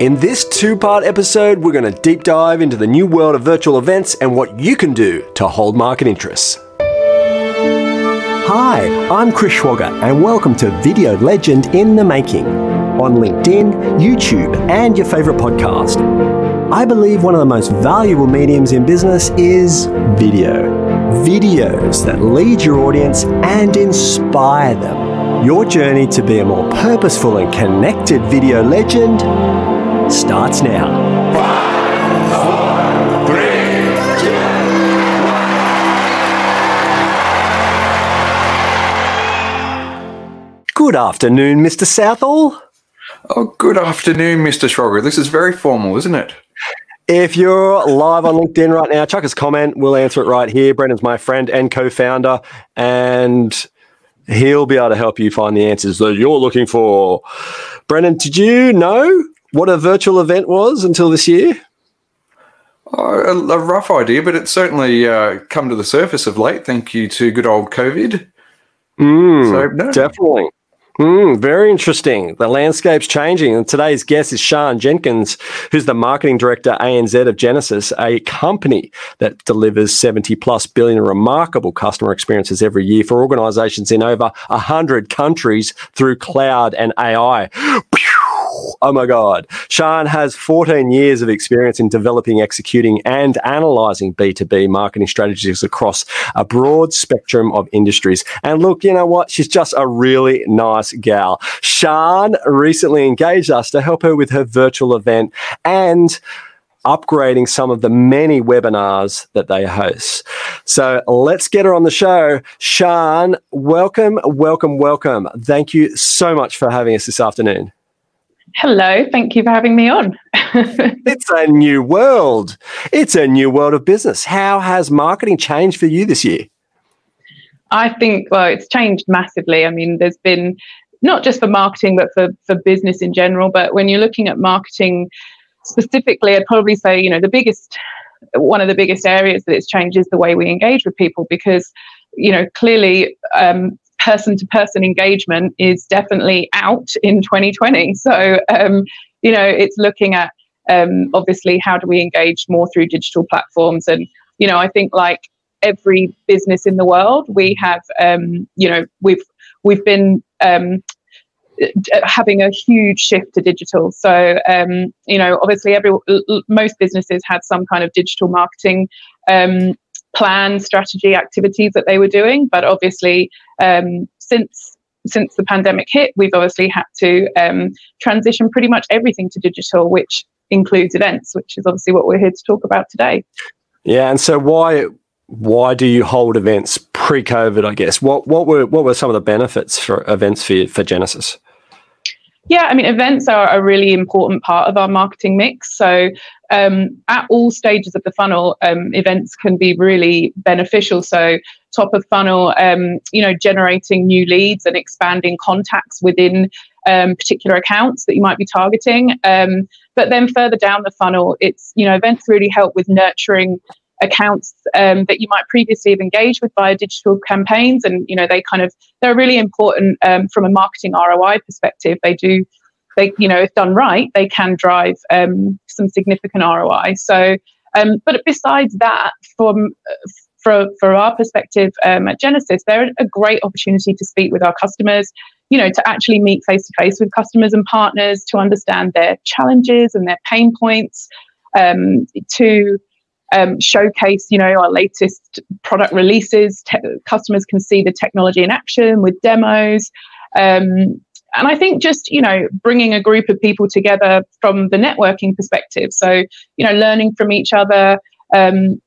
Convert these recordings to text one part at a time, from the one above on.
In this two part episode, we're going to deep dive into the new world of virtual events and what you can do to hold market interests. Hi, I'm Chris Schwager, and welcome to Video Legend in the Making on LinkedIn, YouTube, and your favorite podcast. I believe one of the most valuable mediums in business is video. Videos that lead your audience and inspire them. Your journey to be a more purposeful and connected video legend starts now. Five, four, three, Good afternoon, Mr. Southall. Oh, good afternoon, Mr. Schwager. This is very formal, isn't it? If you're live on LinkedIn right now, chuck us a comment. We'll answer it right here. Brendan's my friend and co-founder, and he'll be able to help you find the answers that you're looking for. Brendan, did you know what a virtual event was until this year? Oh, a, a rough idea, but it's certainly uh, come to the surface of late. Thank you to good old COVID. Mm, So, no. Definitely. Mm, very interesting. The landscape's changing. And today's guest is Sian Jenkins, who's the marketing director ANZ of Genesys, a company that delivers 70 plus billion remarkable customer experiences every year for organizations in over 100 countries through cloud and AI. Oh my God. Sian has 14 years of experience in developing, executing, and analyzing B2B marketing strategies across a broad spectrum of industries. And look, you know what? She's just a really nice gal. Sian recently engaged us to help her with her virtual event and upgrading some of the many webinars that they host. So let's get her on the show. Sian, welcome, welcome, welcome. Thank you so much for having us this afternoon. Hello, thank you for having me on. It's a new world. It's a new world of business. How has marketing changed for you this year? I think, well, it's changed massively. I mean, there's been not just for marketing, but for, for business in general. But when you're looking at marketing specifically, I'd probably say, you know, the biggest, one of the biggest areas that it's changed is the way we engage with people because, you know, clearly um, person to person engagement is definitely out in 2020. So, um, you know, it's looking at um, obviously how do we engage more through digital platforms. And, you know, I think like every business in the world, we have, um, you know, we've, we've been, um, having a huge shift to digital. So, um, you know, obviously, every most businesses had some kind of digital marketing um, plan, strategy, activities that they were doing. But obviously, um, since since the pandemic hit, we've obviously had to um, transition pretty much everything to digital, which includes events, which is obviously what we're here to talk about today. Yeah, and so why why do you hold events pre-COVID? I guess what what were what were some of the benefits for events for for Genesys? Yeah, I mean, events are a really important part of our marketing mix. So, um, at all stages of the funnel, um, events can be really beneficial. So, top of funnel, um, you know, generating new leads and expanding contacts within um, particular accounts that you might be targeting. Um, but then further down the funnel, it's, you know, events really help with nurturing accounts um, that you might previously have engaged with via digital campaigns. And you know they kind of they're really important um, from a marketing roi perspective. They do they you know if done right they can drive um, some significant roi so um, but besides that from for, for our perspective um, at genesys they're a great opportunity to speak with our customers you know to actually meet face to face with customers and partners to understand their challenges and their pain points um, to um, showcase, you know, our latest product releases. Te- customers can see the technology in action with demos. Um, and I think just, you know, bringing a group of people together from the networking perspective. So, you know, learning from each other. Um,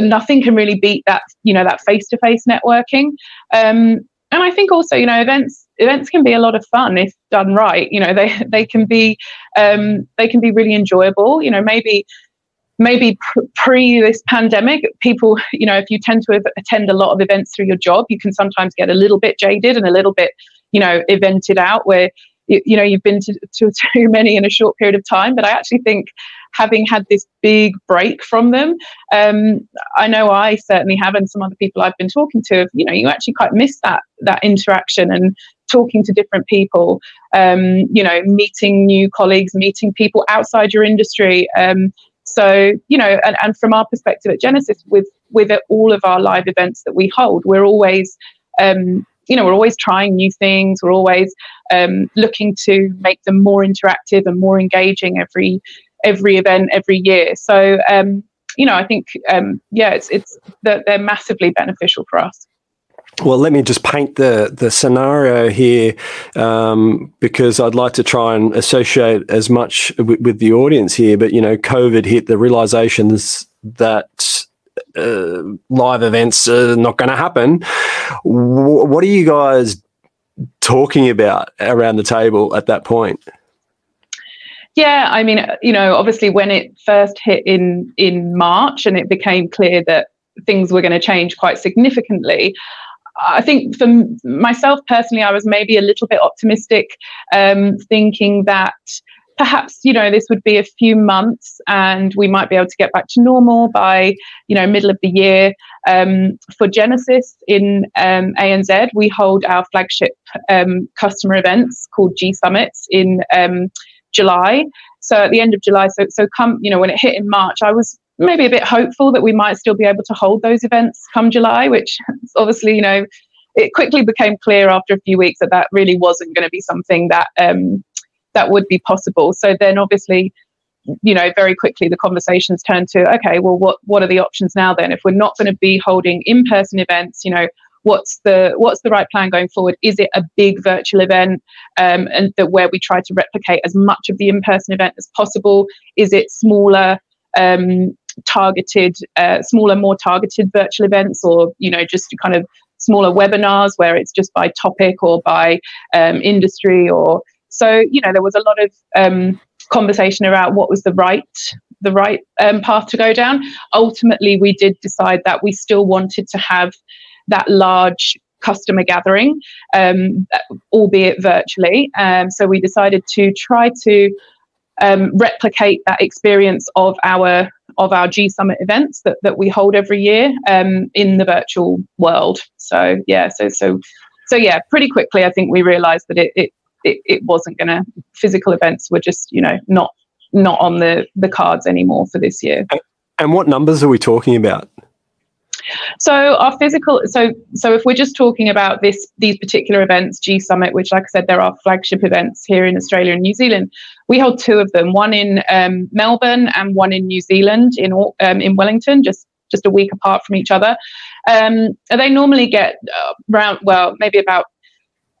nothing can really beat that, you know, that face to face networking. Um, and I think also, you know, events events can be a lot of fun if done right. You know, they they can be um, they can be really enjoyable. You know, maybe maybe pre this pandemic, people, you know, if you tend to attend a lot of events through your job, you can sometimes get a little bit jaded and a little bit, you know, evented out where, you, know, you've been to, to too many in a short period of time. But I actually think having had this big break from them, um, I know I certainly have, and some other people I've been talking to, you know, you actually quite miss that that interaction and talking to different people, um, you know, meeting new colleagues, meeting people outside your industry. Um, so, you know, and, and from our perspective at Genesys, with with all of our live events that we hold, we're always um, you know, we're always trying new things. We're always um, looking to make them more interactive and more engaging every every event every year. So, um, you know, I think um, yeah, it's it's they're, they're massively beneficial for us. Well, let me just paint the the scenario here, um, because I'd like to try and associate as much with, with, the audience here. But you know, COVID hit the realizations that uh, live events are not going to happen. W- what are you guys talking about around the table at that point? Yeah, I mean, you know, obviously when it first hit in in March and it became clear that things were going to change quite significantly, I think for myself personally, I was maybe a little bit optimistic, um, thinking that perhaps you know this would be a few months and we might be able to get back to normal by you know middle of the year. Um, for genesys in um, anz we hold our flagship um, customer events called g summits in um, july. So at the end of july so so come you know when it hit in march i was maybe a bit hopeful that we might still be able to hold those events come july which obviously you know it quickly became clear after a few weeks that that really wasn't going to be something that um, that would be possible. So then obviously, you know, very quickly the conversations turn to, okay, well, what what are the options now then? If we're not going to be holding in-person events, you know, what's the what's the right plan going forward? Is it a big virtual event um, and that where we try to replicate as much of the in-person event as possible? Is it smaller? Um, targeted uh, smaller more targeted virtual events or you know just kind of smaller webinars where it's just by topic or by um, industry or so, you know, there was a lot of um, conversation around what was the right the right um, path to go down. Ultimately, we did decide that we still wanted to have that large customer gathering, um, albeit virtually. Um, so we decided to try to um, replicate that experience of our of our G Summit events that, that we hold every year um, in the virtual world. So yeah, so so so yeah, pretty quickly I think we realised that it, it it, it wasn't going to physical events were just you know not not on the the cards anymore for this year and what numbers are we talking about so our physical so so if we're just talking about this these particular events g summit which like i said there are flagship events here in australia and new zealand we hold two of them one in um, melbourne and one in new zealand in um, in wellington just just a week apart from each other um, they normally get uh, around well maybe about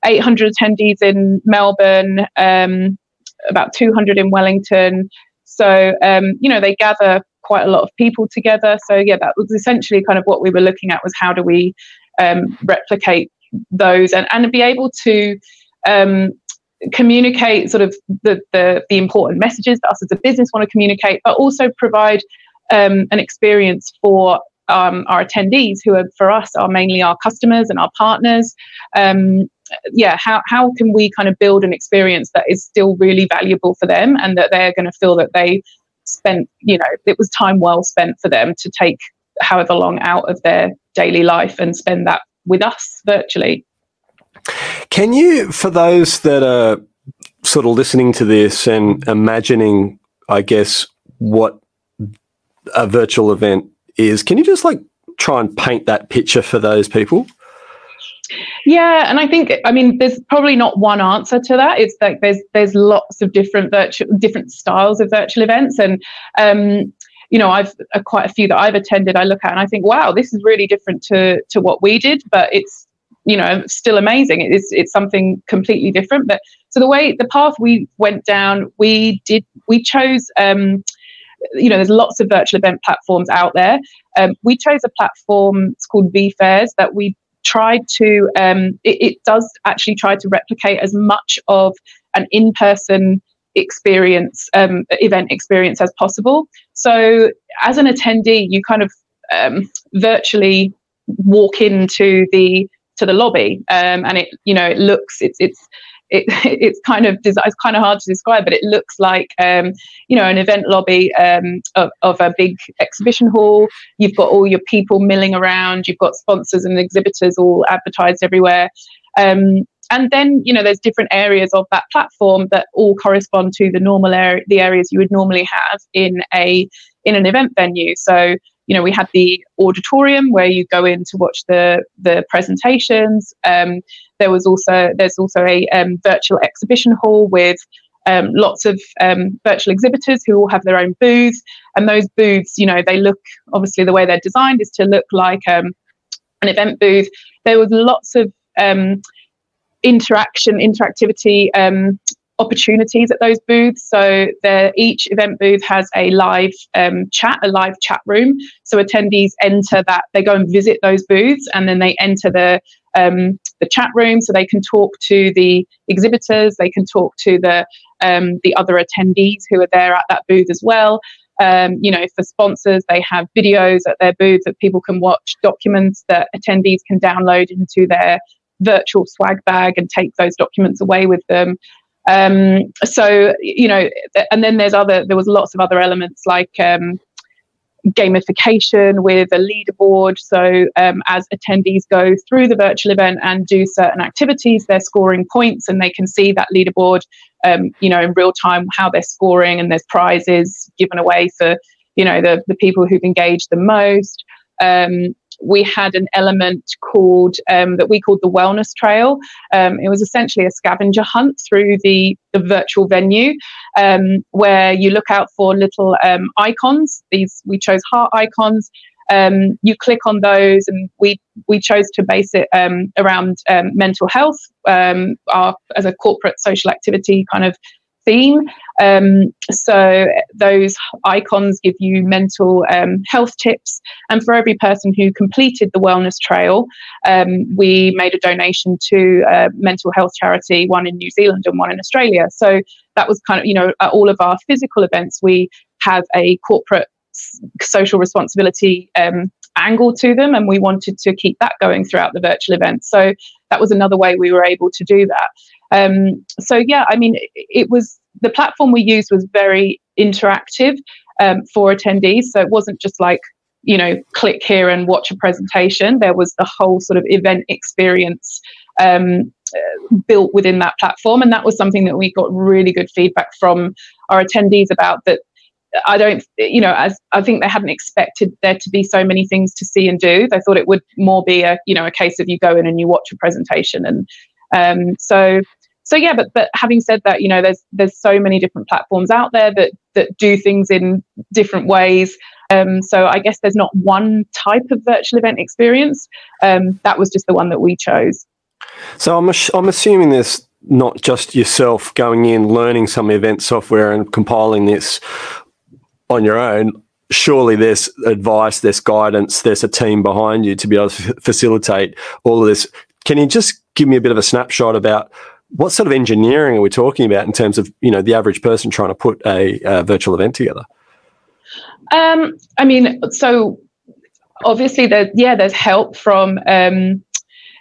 800 attendees in Melbourne, um, about 200 in Wellington. So, um, you know, they gather quite a lot of people together. So, yeah, that was essentially kind of what we were looking at was how do we um, replicate those and, and be able to um, communicate sort of the, the, the, important messages that us as a business want to communicate, but also provide um, an experience for um, our attendees, who are for us are mainly our customers and our partners, um, yeah, how, how can we kind of build an experience that is still really valuable for them and that they're going to feel that they spent, you know, it was time well spent for them to take however long out of their daily life and spend that with us virtually. Can you, for those that are sort of listening to this and imagining, I guess, what a virtual event is, can you just like try and paint that picture for those people? Yeah, and I think I mean there's probably not one answer to that. It's like there's there's lots of different virtual different styles of virtual events, and um, you know I've uh, quite a few that I've attended. I look at and I think, wow, this is really different to to what we did, but it's you know still amazing. It's it's something completely different. But so the way the path we went down, we did we chose. Um, you know, there's lots of virtual event platforms out there. Um, we chose a platform, it's called VFairs, that we tried to um, it, it, does actually try to replicate as much of an in-person experience um, event experience as possible so as an attendee you kind of um, virtually walk into the to the lobby um, and it you know it looks it's it's it, it's kind of it's kind of hard to describe, but it looks like um, you know an event lobby um, of, of a big exhibition hall. You've got all your people milling around. You've got sponsors and exhibitors all advertised everywhere. Um, and then you know there's different areas of that platform that all correspond to the normal area, the areas you would normally have in a in an event venue. So you know we had the auditorium where you go in to watch the the presentations. Um, there was also there's also a um, virtual exhibition hall with um, lots of um, virtual exhibitors who all have their own booths. And those booths, you know, they look obviously the way they're designed is to look like um, an event booth. There was lots of um, interaction, interactivity um, opportunities at those booths. So each event booth has a live um, chat, a live chat room. So attendees enter that, they go and visit those booths, and then they enter the um, the chat room so they can talk to the exhibitors, they can talk to the um, the other attendees who are there at that booth as well. Um, you know, for sponsors, they have videos at their booth that people can watch, documents that attendees can download into their virtual swag bag and take those documents away with them. Um, so, you know, and then there's other, there was lots of other elements like um, gamification with a leaderboard. So, um, as attendees go through the virtual event and do certain activities, they're scoring points and they can see that leaderboard, um, you know, in real time how they're scoring, and there's prizes given away for, you know, the, the people who've engaged the most. Um, we had an element called um, that we called the wellness trail. Um, it was essentially a scavenger hunt through the, the virtual venue um, where you look out for little um, icons. These we chose heart icons. Um, you click on those, and we we chose to base it um, around mental health our, as a corporate social activity kind of theme. Um, so those icons give you mental um, health tips. And for every person who completed the wellness trail, um, we made a donation to a mental health charity, one in New Zealand and one in Australia. So that was kind of, you know, all of our physical events, we have a corporate social responsibility um, angle to them and we wanted to keep that going throughout the virtual event so that was another way we were able to do that um, so yeah, I mean, it was the platform we used was very interactive um, for attendees. So it wasn't just like you know click here and watch a presentation. There was the whole sort of event experience um, uh, built within that platform, and that was something that we got really good feedback from our attendees about. That I don't, you know, as I think they hadn't expected there to be so many things to see and do. They thought it would more be a, you know, a case of you go in and you watch a presentation, and um, so so yeah, but but having said that, you know, there's there's so many different platforms out there that that do things in different ways. Um, so I guess there's not one type of virtual event experience. Um, that was just the one that we chose. So I'm I'm assuming there's not just yourself going in, learning some event software and compiling this on your own. Surely there's advice, there's guidance, there's a team behind you to be able to f- facilitate all of this. Can you just give me a bit of a snapshot about what sort of engineering are we talking about in terms of you know the average person trying to put a, a virtual event together? Um, I mean, so obviously, there, yeah, there's help from um,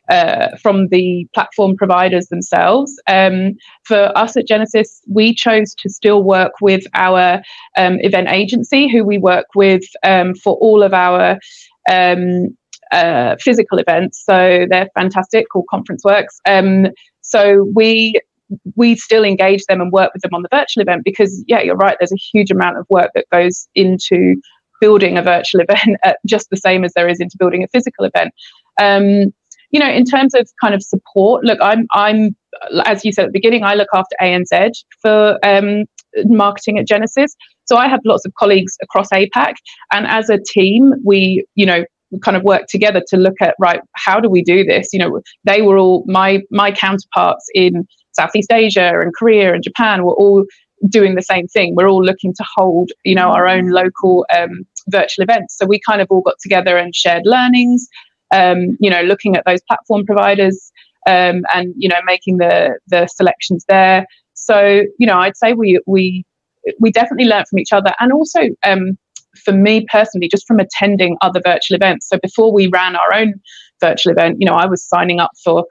uh, from the platform providers themselves. Um, for us at Genesys, we chose to still work with our um, event agency, who we work with um, for all of our um, uh, physical events. So they're fantastic, called ConferenceWorks. Um, so we we still engage them and work with them on the virtual event because yeah, you're right. There's a huge amount of work that goes into building a virtual event, just the same as there is into building a physical event. Um, you know, in terms of kind of support, look, I'm I'm as you said at the beginning, I look after ANZ for um, marketing at Genesys. So I have lots of colleagues across APAC, and as a team, we you know kind of work together to look at right how do we do this? You know they were all my my counterparts in southeast asia and korea and japan were all doing the same thing. We're all looking to hold you know our own local um, virtual events. So we kind of all got together and shared learnings um, you know looking at those platform providers um, and you know making the the selections there. So you know i'd say we we we definitely learned from each other. And also um, for me personally, just from attending other virtual events. So before we ran our own virtual event, you know, I was signing up for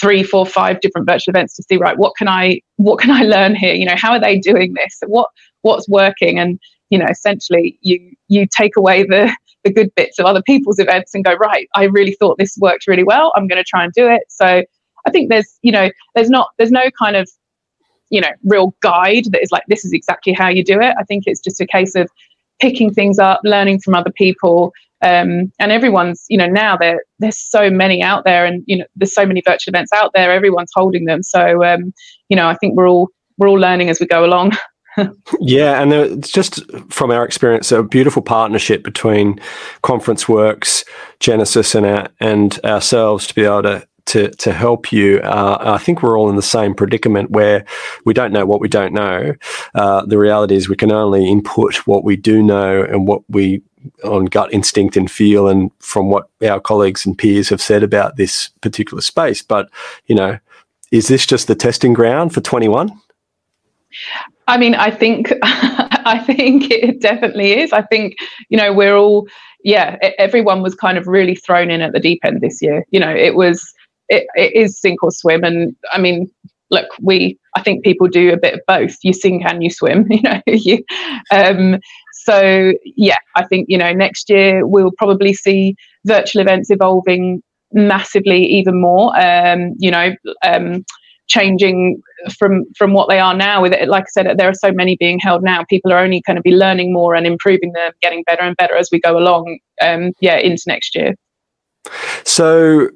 three, four, five different virtual events to see right what can I what can I learn here? You know, how are they doing this? What what's working? And you know, essentially, you you take away the the good bits of other people's events and go right. I really thought this worked really well. I'm going to try and do it. So I think there's, you know, there's not, there's no kind of, you know, real guide that is like, this is exactly how you do it. I think it's just a case of picking things up, learning from other people. Um, and everyone's, you know, now there there's so many out there, and you know, there's so many virtual events out there. Everyone's holding them, so um, you know, I think we're all we're all learning as we go along. yeah, and it's just from our experience, a beautiful partnership between Conference Works, Genesys, and our, and ourselves to be able to to to help you. Uh, I think we're all in the same predicament where we don't know what we don't know. Uh, the reality is we can only input what we do know and what we on gut instinct and feel, and from what our colleagues and peers have said about this particular space. But you know, is this just the testing ground for twenty one? I mean, I think I think it definitely is. I think you know we're all yeah. Everyone was kind of really thrown in at the deep end this year. You know, it was it, it is sink or swim, and I mean, look, we I think people do a bit of both. You sink and you swim. You know, you. Um, so yeah, I think you know next year we'll probably see virtual events evolving massively even more. Um, you know. Um, changing from from what they are now with it like i said there are so many being held now people are only going to be learning more and improving them getting better and better as we go along um, yeah into next year so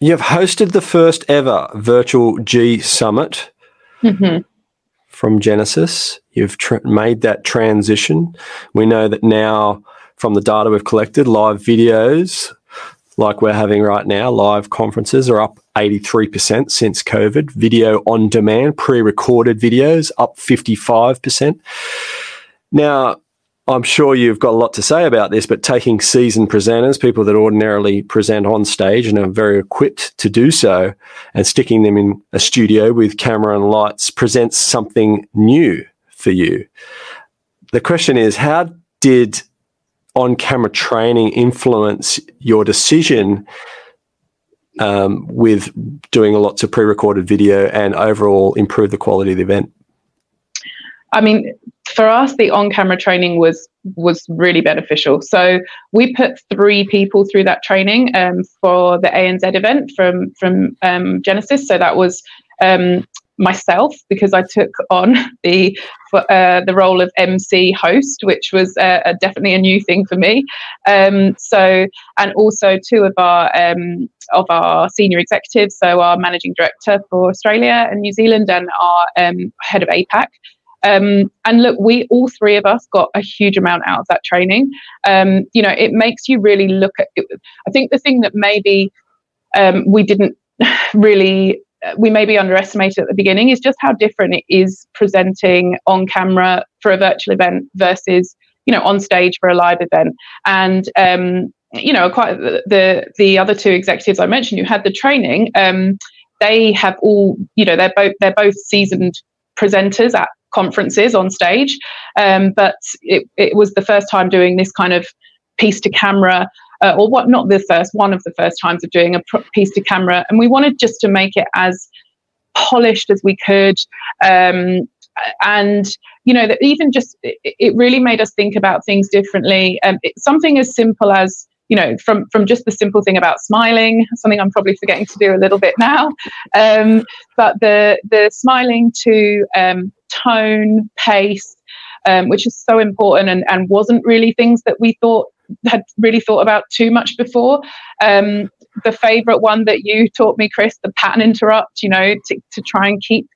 you've hosted the first ever virtual g summit mm-hmm. from genesys you've tr- made that transition we know that now from the data we've collected live videos like we're having right now, live conferences are up 83% since COVID. Video on demand, pre recorded videos up 55%. Now, I'm sure you've got a lot to say about this, but taking seasoned presenters, people that ordinarily present on stage and are very equipped to do so, and sticking them in a studio with camera and lights presents something new for you. The question is, how did on camera training influence your decision um, with doing lots of pre recorded video and overall improve the quality of the event? I mean, for us, the on camera training was was really beneficial. So we put three people through that training um, for the ANZ event from from um, Genesys. So that was um, myself because I took on the uh, the role of MC host, which was uh, definitely a new thing for me. Um, so, and also two of our um, of our senior executives, so our managing director for Australia and New Zealand, and our um, head of APAC. Um, and look, we all three of us got a huge amount out of that training. Um, you know, it makes you really look at. It. I think the thing that maybe um, we didn't really we maybe underestimated at the beginning is just how different it is presenting on camera for a virtual event versus you know on stage for a live event and um, you know quite the the other two executives i mentioned who had the training um, they have all you know they're both they're both seasoned presenters at conferences on stage um, but it, it was the first time doing this kind of piece to camera uh, or what not the first one of the first times of doing a piece to camera. And we wanted just to make it as polished as we could um, and you know that even just it, it, really made us think about things differently. Um, it, something as simple as you know from from just the simple thing about smiling something i'm probably forgetting to do a little bit now um, but the the smiling to um, tone pace um, which is so important and, and wasn't really things that we thought had really thought about too much before. Um, the favorite one that you taught me, Chris, the pattern interrupt, you know, to, to try and keep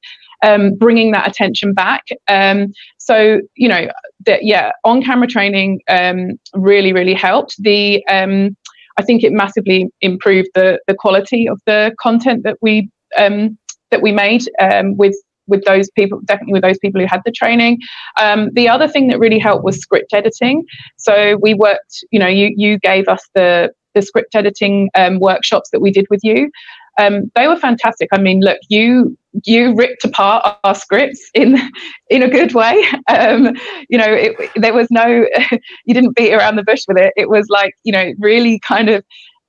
um, bringing that attention back. Um, so, you know, that yeah, on camera training um, really, really helped. The um, I think it massively improved the the quality of the content that we um, that we made um, with with those people, definitely with those people who had the training. Um, the other thing that really helped was script editing. So we worked, you know, you you gave us the the script editing um, workshops that we did with you. Um, they were fantastic. I mean, look, you you ripped apart our scripts in in a good way. Um, you know, it, there was no you didn't beat around the bush with it. It was like you know really kind of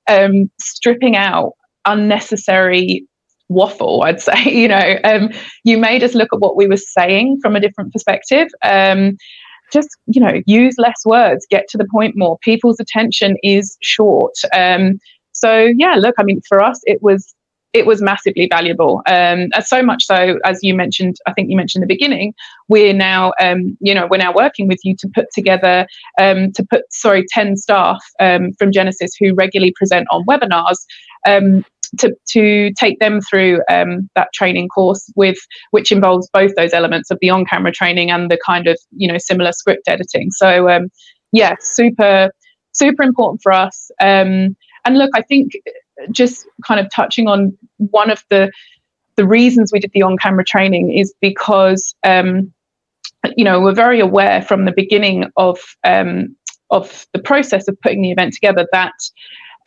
um, stripping out unnecessary waffle i'd say you know um, you made us look at what we were saying from a different perspective um, just you know use less words get to the point more people's attention is short um, so yeah look i mean for us it was it was massively valuable. Um, so much so, as you mentioned, I think you mentioned in the beginning, we're now, um, you know, we're now working with you to put together, um, to put, sorry, 10 staff um, from Genesys who regularly present on webinars. Um, to, to take them through um, that training course with which involves both those elements of the on-camera training and the kind of you know similar script editing so um, yeah super super important for us and look i think just kind of touching on one of the the reasons we did the on camera training is because um, you know we're very aware from the beginning of um, of the process of putting the event together that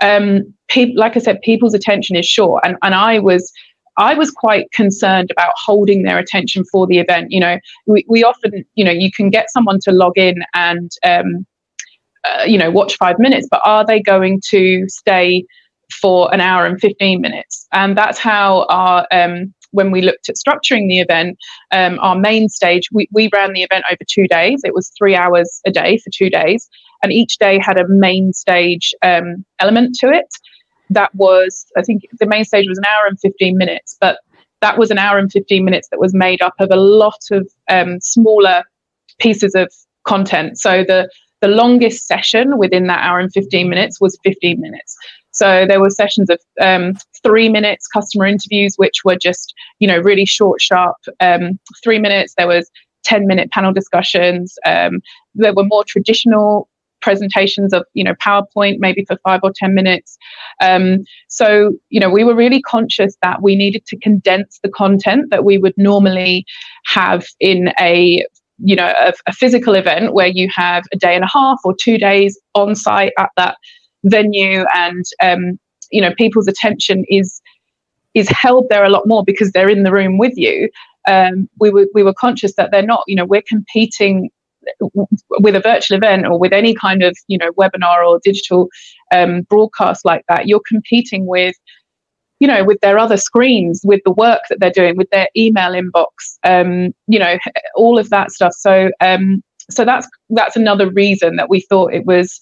um, pe- like I said, people's attention is short, and and I was. I was quite concerned about holding their attention for the event. You know, we, we often, you know, you can get someone to log in and, um, uh, you know, watch five minutes, but are they going to stay for an hour and 15 minutes. And that's how our, um, when we looked at structuring the event, um, our main stage, we, we ran the event over two days. It was three hours a day for two days. And each day had a main stage um, element to it. That was, I think the main stage was an hour and 15 minutes, but that was an hour and 15 minutes that was made up of a lot of um, smaller pieces of content. So the the longest session within that hour and 15 minutes was 15 minutes. So there were sessions of um, three minutes customer interviews, which were just, you know, really short, sharp um, three minutes. There was 10 minute panel discussions. Um, there were more traditional presentations of you know powerpoint maybe for five or ten minutes um, so you know we were really conscious that we needed to condense the content that we would normally have in a you know a, a physical event where you have a day and a half or two days on site at that venue and um, you know people's attention is is held there a lot more because they're in the room with you. Um, we were we were conscious that they're not you know we're competing with a virtual event or with any kind of you know webinar or digital um, broadcast like that. You're competing with you know with their other screens with the work that they're doing with their email inbox um, you know all of that stuff. So um, so that's that's another reason that we thought it was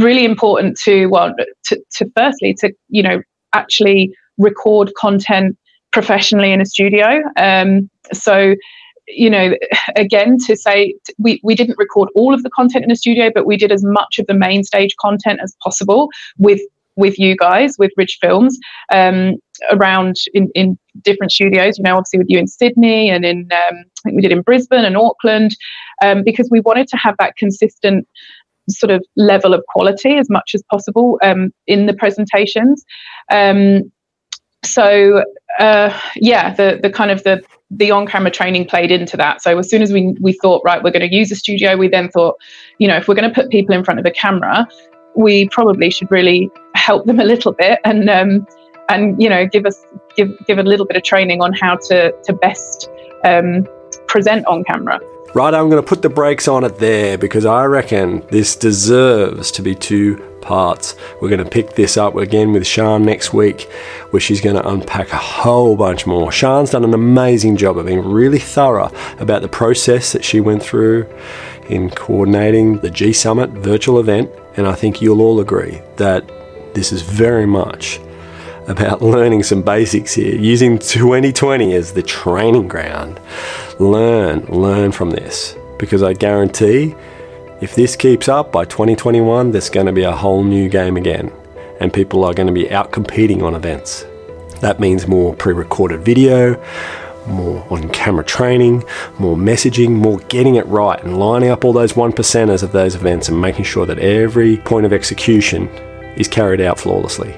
really important to well to, to firstly to you know actually record content professionally in a studio. Um, so you know again to say we, we didn't record all of the content in a studio but we did as much of the main stage content as possible with with you guys with Rich films um, around in, in different studios you know obviously with you in sydney and in um, i think we did in brisbane and auckland um, because we wanted to have that consistent sort of level of quality as much as possible um, in the presentations. Um, so uh, yeah, the the kind of the the on-camera training played into that. So as soon as we we thought right, we're going to use a studio, we then thought, you know, if we're going to put people in front of a camera, we probably should really help them a little bit and um, and you know give us give give a little bit of training on how to to best um, present on camera. Right, I'm going to put the brakes on it there because I reckon this deserves to be two parts. We're going to pick this up again with Sian next week, where she's going to unpack a whole bunch more. Sian's done an amazing job of being really thorough about the process that she went through in coordinating the G Summit virtual event, and I think you'll all agree that this is very much about learning some basics here, using 2020 as the training ground. Learn, learn from this, because I guarantee if this keeps up by 2021, there's going to be a whole new game again, and people are going to be out competing on events. That means more pre recorded video, more on camera training, more messaging, more getting it right, and lining up all those one percenters of those events and making sure that every point of execution is carried out flawlessly.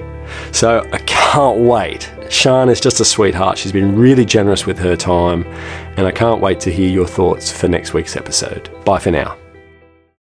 So I can't wait. Sian is just a sweetheart. She's been really generous with her time, and I can't wait to hear your thoughts for next week's episode. Bye for now.